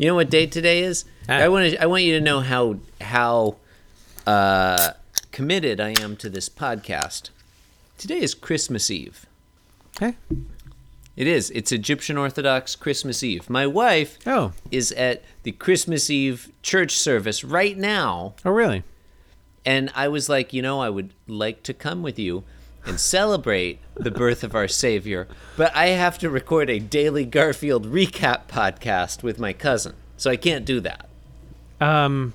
You know what date today is? Ah. I want to. I want you to know how how uh, committed I am to this podcast. Today is Christmas Eve. Okay. It is. It's Egyptian Orthodox Christmas Eve. My wife Oh. is at the Christmas Eve church service right now, Oh, really? and I was like, you know, I would like to come with you and celebrate the birth of our Savior, but I have to record a daily Garfield recap podcast with my cousin, so I can't do that. Um,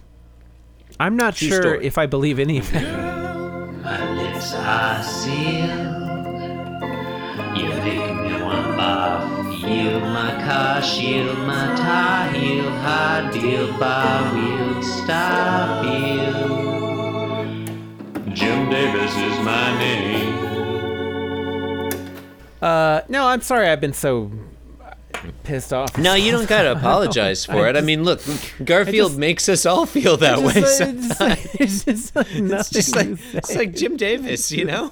I'm not True sure story. if I believe any of it. My lips are sealed. You make me want barf. Yield my car, shield my tie, heel, high deal, bar wheel, stop you. Jim Davis is my name. Uh, no, I'm sorry. I've been so pissed off. No, you don't gotta apologize for it. I mean, look, Garfield just- makes us all feel that way. It's sometimes. just, it's just like It's just like it's like Jim Davis, you know.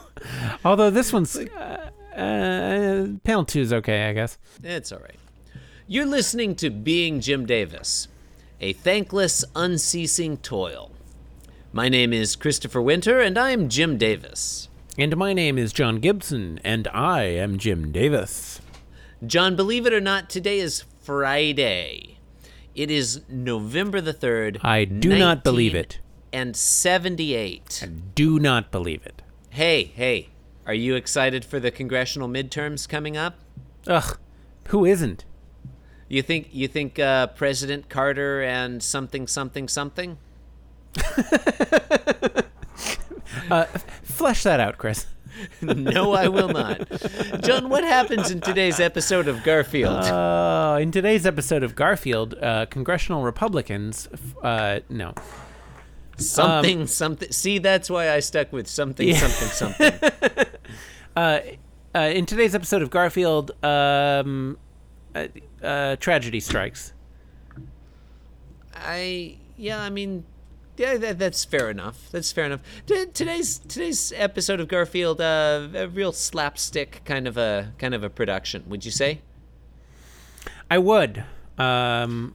Although this one's uh, uh, panel two is okay, I guess. It's all right. You're listening to Being Jim Davis, a thankless, unceasing toil. My name is Christopher Winter, and I am Jim Davis. And my name is John Gibson, and I am Jim Davis. John, believe it or not, today is Friday. It is November the 3rd. I do not believe it. And 78. I Do not believe it. Hey, hey, are you excited for the congressional midterms coming up? Ugh, who isn't? You think you think uh, President Carter and something something something? Flesh that out, Chris. no, I will not. John, what happens in today's episode of Garfield? Uh, in today's episode of Garfield, uh, congressional Republicans, uh, no, something something. See, that's why I stuck with something Yeah. something something. uh, in today's episode of Garfield, um, uh, uh, tragedy strikes. I yeah, I mean, yeah, that, that's fair enough. That's fair enough. Today's today's episode of Garfield, uh, a real slapstick kind of a kind of a production. Would you say? I would. Um,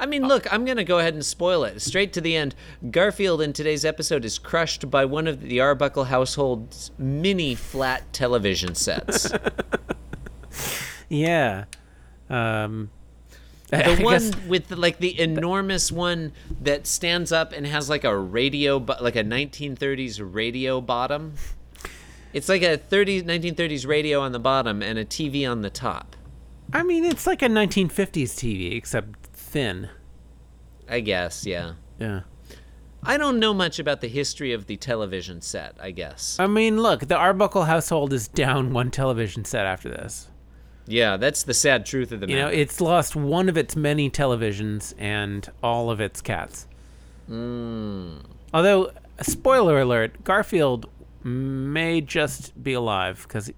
I mean, look, I'm going to go ahead and spoil it. Straight to the end. Garfield in today's episode is crushed by one of the Arbuckle household's mini flat television sets. yeah. Um, the I one guess- with the, like the enormous one that stands up and has like a radio, but like a 1930s radio bottom. It's like a 30 1930s radio on the bottom and a TV on the top. I mean, it's like a 1950s TV, except thin. I guess, yeah. Yeah. I don't know much about the history of the television set, I guess. I mean, look, the Arbuckle household is down one television set after this. Yeah, that's the sad truth of the matter. You know, it's lost one of its many televisions and all of its cats. Hmm. Although, spoiler alert, Garfield may just be alive because the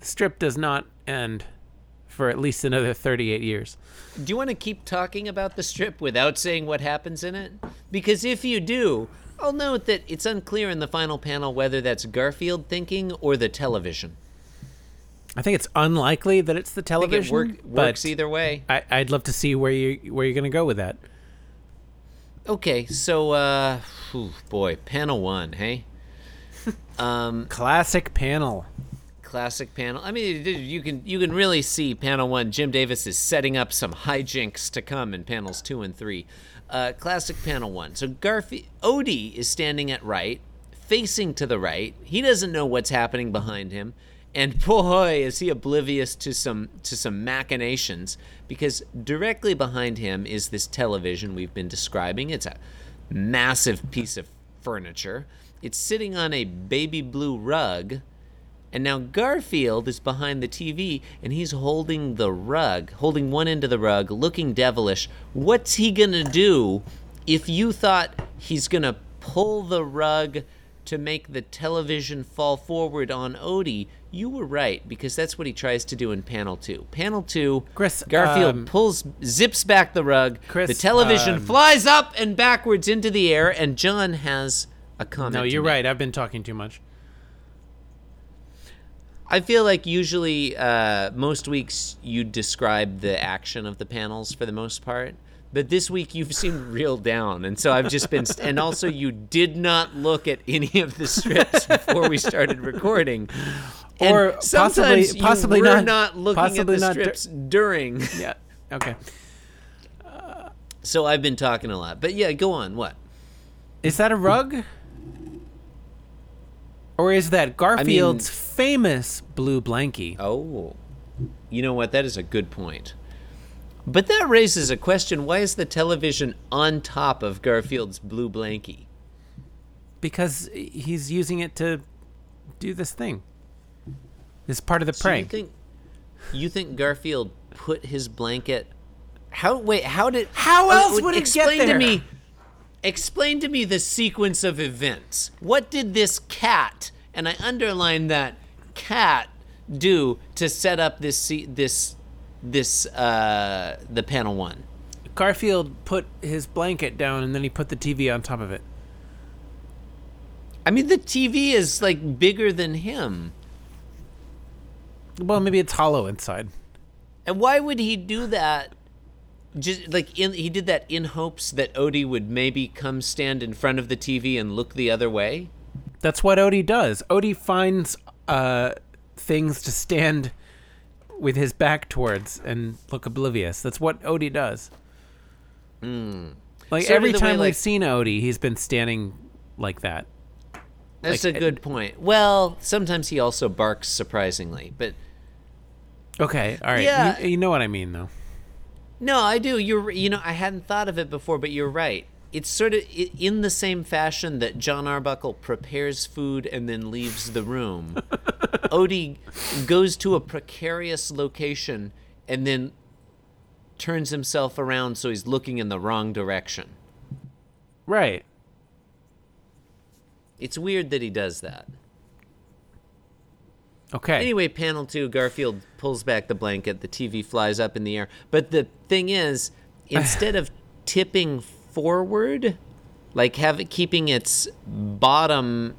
strip does not end for at least another 38 years. Do you want to keep talking about the strip without saying what happens in it? Because if you do, I'll note that it's unclear in the final panel whether that's Garfield thinking or the television. I think it's unlikely that it's the television. it work, works but either way. I, I'd love to see where you where you're going to go with that. Okay, so uh, whew, boy, panel one, hey, Um, Classic panel. classic panel. I mean, you can you can really see panel one. Jim Davis is setting up some hijinks to come in panels two and three. Uh, classic panel one. So Garfield Odie is standing at right, facing to the right. He doesn't know what's happening behind him, and boy, is he oblivious to some to some machinations because directly behind him is this television we've been describing. It's a massive piece of furniture. It's sitting on a baby blue rug. And now Garfield is behind the TV and he's holding the rug, holding one end of the rug, looking devilish. What's he gonna do if you thought he's gonna pull the rug to make the television fall forward on Odie? You were right, because that's what he tries to do in panel two. Panel two, Chris, Garfield um, pulls, zips back the rug. Chris, the television um, flies up and backwards into the air, and John has a comment. No, you're right. I've been talking too much. I feel like usually uh, most weeks you describe the action of the panels for the most part, but this week you've seemed real down, and so I've just been. St- and also, you did not look at any of the strips before we started recording. And Or possibly- sometimes you possibly were not- not, looking at possibly the not dur- during. Yeah. Okay. So I've been talking a lot, but yeah, go on. What? Is that a rug? Or is that Garfield's famous blue blankie? Oh, you know what? That is a good point. But that raises a question: Why is the television on top of Garfield's blue blankie? Because he's using it to do this thing. Is part of the So you prank. think you think Garfield put his blanket? How wait? How did? How oh, else oh, would it get explain there? to me? Explain to me the sequence of events. What did this cat, and I underline that cat, do to set up this this this uh the panel one? Garfield put his blanket down and then he put the TV on top of it. I mean, the TV is like bigger than him. Well, maybe it's hollow inside. And why would he do that? Just like in, he did that in hopes that Odie would maybe come stand in front of the TV and look the other way. That's what Odie does. Odie finds uh, things to stand with his back towards and look oblivious. That's what Odie does. Like Hmm. Sort of every the way, time like- we've seen Odie, he's been standing like that. That's Like, a good point. Well, sometimes he also barks surprisingly, but Okay, all right. Yeah. You, you know what I mean, though. no, I do. You're you know I hadn't thought of it before, but you're right. It's sort of in the same fashion that John Arbuckle prepares food and then leaves the room. Odie goes to a precarious location and then turns himself around so he's looking in the wrong direction. Right. It's weird that he does that. Okay. Anyway, panel two, Garfield pulls back the blanket, the TV flies up in the air. But the thing is, instead of tipping forward, like have it keeping its bottom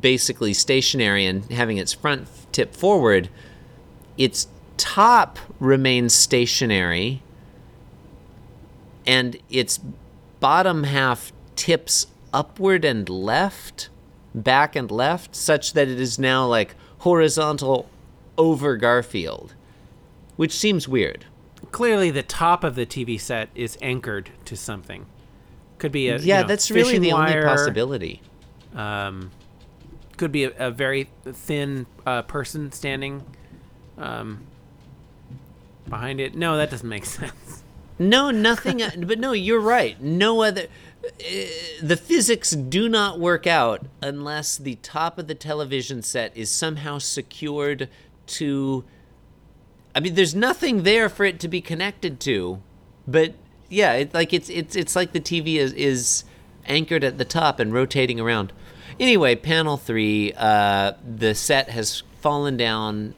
basically stationary and having its front tip forward, its top remains stationary and its bottom half tips upward and left, back and left, such that it is now like horizontal over Garfield, which seems weird. Clearly, the top of the TV set is anchored to something. Could be a you Yeah, know, that's really the only possibility. Um, could be a, a very thin uh, person standing um, behind it. No, that doesn't make sense. No, nothing. but no, you're right. No other. Uh, the physics do not work out unless the top of the television set is somehow secured to. I mean, there's nothing there for it to be connected to, but yeah, it, like it's it's it's like the TV is is anchored at the top and rotating around. Anyway, panel three, uh, the set has fallen down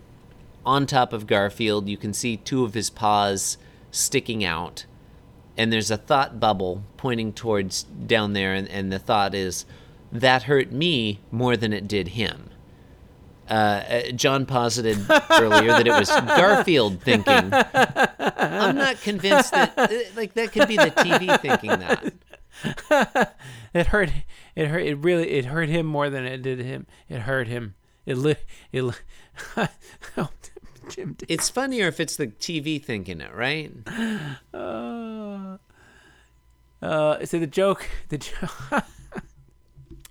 on top of Garfield. You can see two of his paws sticking out. And there's a thought bubble pointing towards down there. And, and the thought is, that hurt me more than it did him. Uh, uh, John posited earlier that it was Garfield thinking. I'm not convinced that, uh, like, that could be the TV thinking that. It hurt. It hurt. It really. It hurt him more than it did him. It hurt him. It. Li- it. Li- oh, Jim. did- It's funnier if it's the TV thinking it, right? Uh, uh, so the joke. The joke.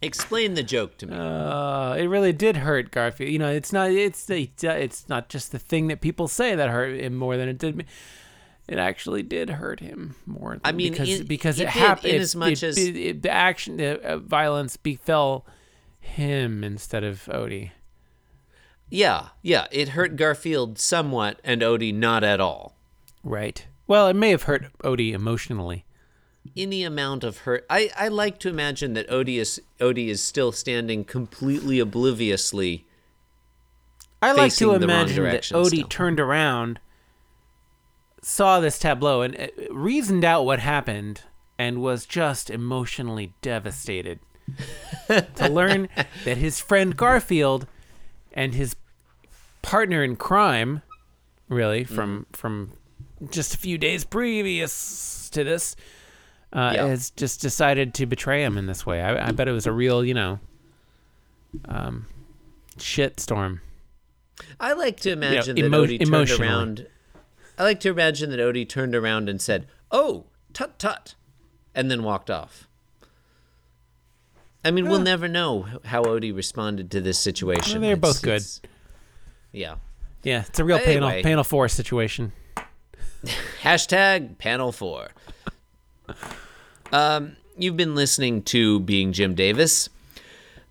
Explain the joke to me. Uh, it really did hurt Garfield. You know, it's not. It's the. It's not just the thing that people say that hurt him more than it did me. It actually did hurt him more. Than, I mean, because it- because it it, happened. as much as- the action, the uh, violence befell him instead of Odie. Yeah, yeah, it hurt Garfield somewhat and Odie not at all. Right. Well, it may have hurt Odie emotionally. Any amount of hurt. I, I like to imagine that Odie is Odie is still standing completely obliviously. I like to facing the wrong imagine that Odie still. turned around, saw this tableau, and uh, reasoned out what happened, and was just emotionally devastated to learn that his friend Garfield and his partner in crime, really from from just a few days previous to this, uh, Yeah. has just decided to betray him in this way. I, I bet it was a real, you know, um, shit storm. I like to imagine emo- that Odie turned around. I like to imagine that Odie turned around and said, "Oh, tut tut," and then walked off. I mean, we'll never know how Odie responded to this situation. Well, they're both good. yeah. Yeah, it's a real panel Anyway. panel four situation. Hashtag panel four. Um, you've been listening to Being Jim Davis,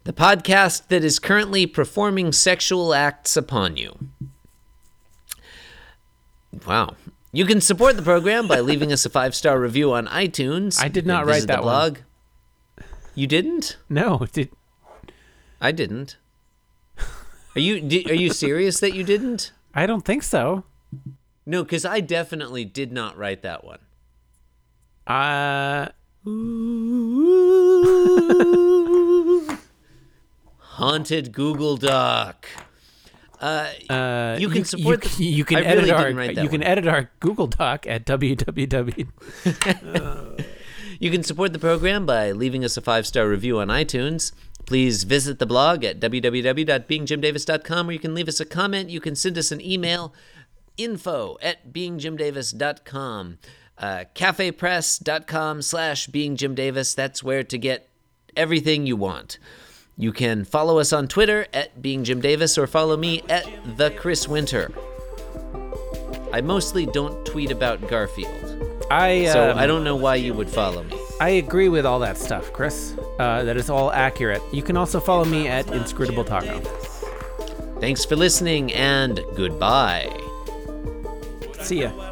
the podcast that is currently performing sexual acts upon you. Wow. You can support the program by leaving us a five star review on iTunes. I did not write that the one. You didn't? No, did I didn't. Are you di- are you serious that you didn't? I don't think so. No, because I definitely did not write that one. Uh, Haunted Google Doc. Uh, uh, You can support You, the- you can I edit really our didn't write that you can edit our Google Doc at www. you can support the program by leaving us a five star review on iTunes. Please visit the blog at www.beingjimdavis.com where you can leave us a comment. You can send us an email info at beingjimdavis.com. Uh, cafepress.com slash beingjimdavis. That's where to get everything you want. You can follow us on Twitter at beingjimdavis or follow me at the Chris Winter. I mostly don't tweet about Garfield, I so um, I don't know why you would follow me. I agree with all that stuff, Chris. Uh, that is all accurate. You can also follow me at Inscrutable Taco. Thanks for listening and goodbye. See ya.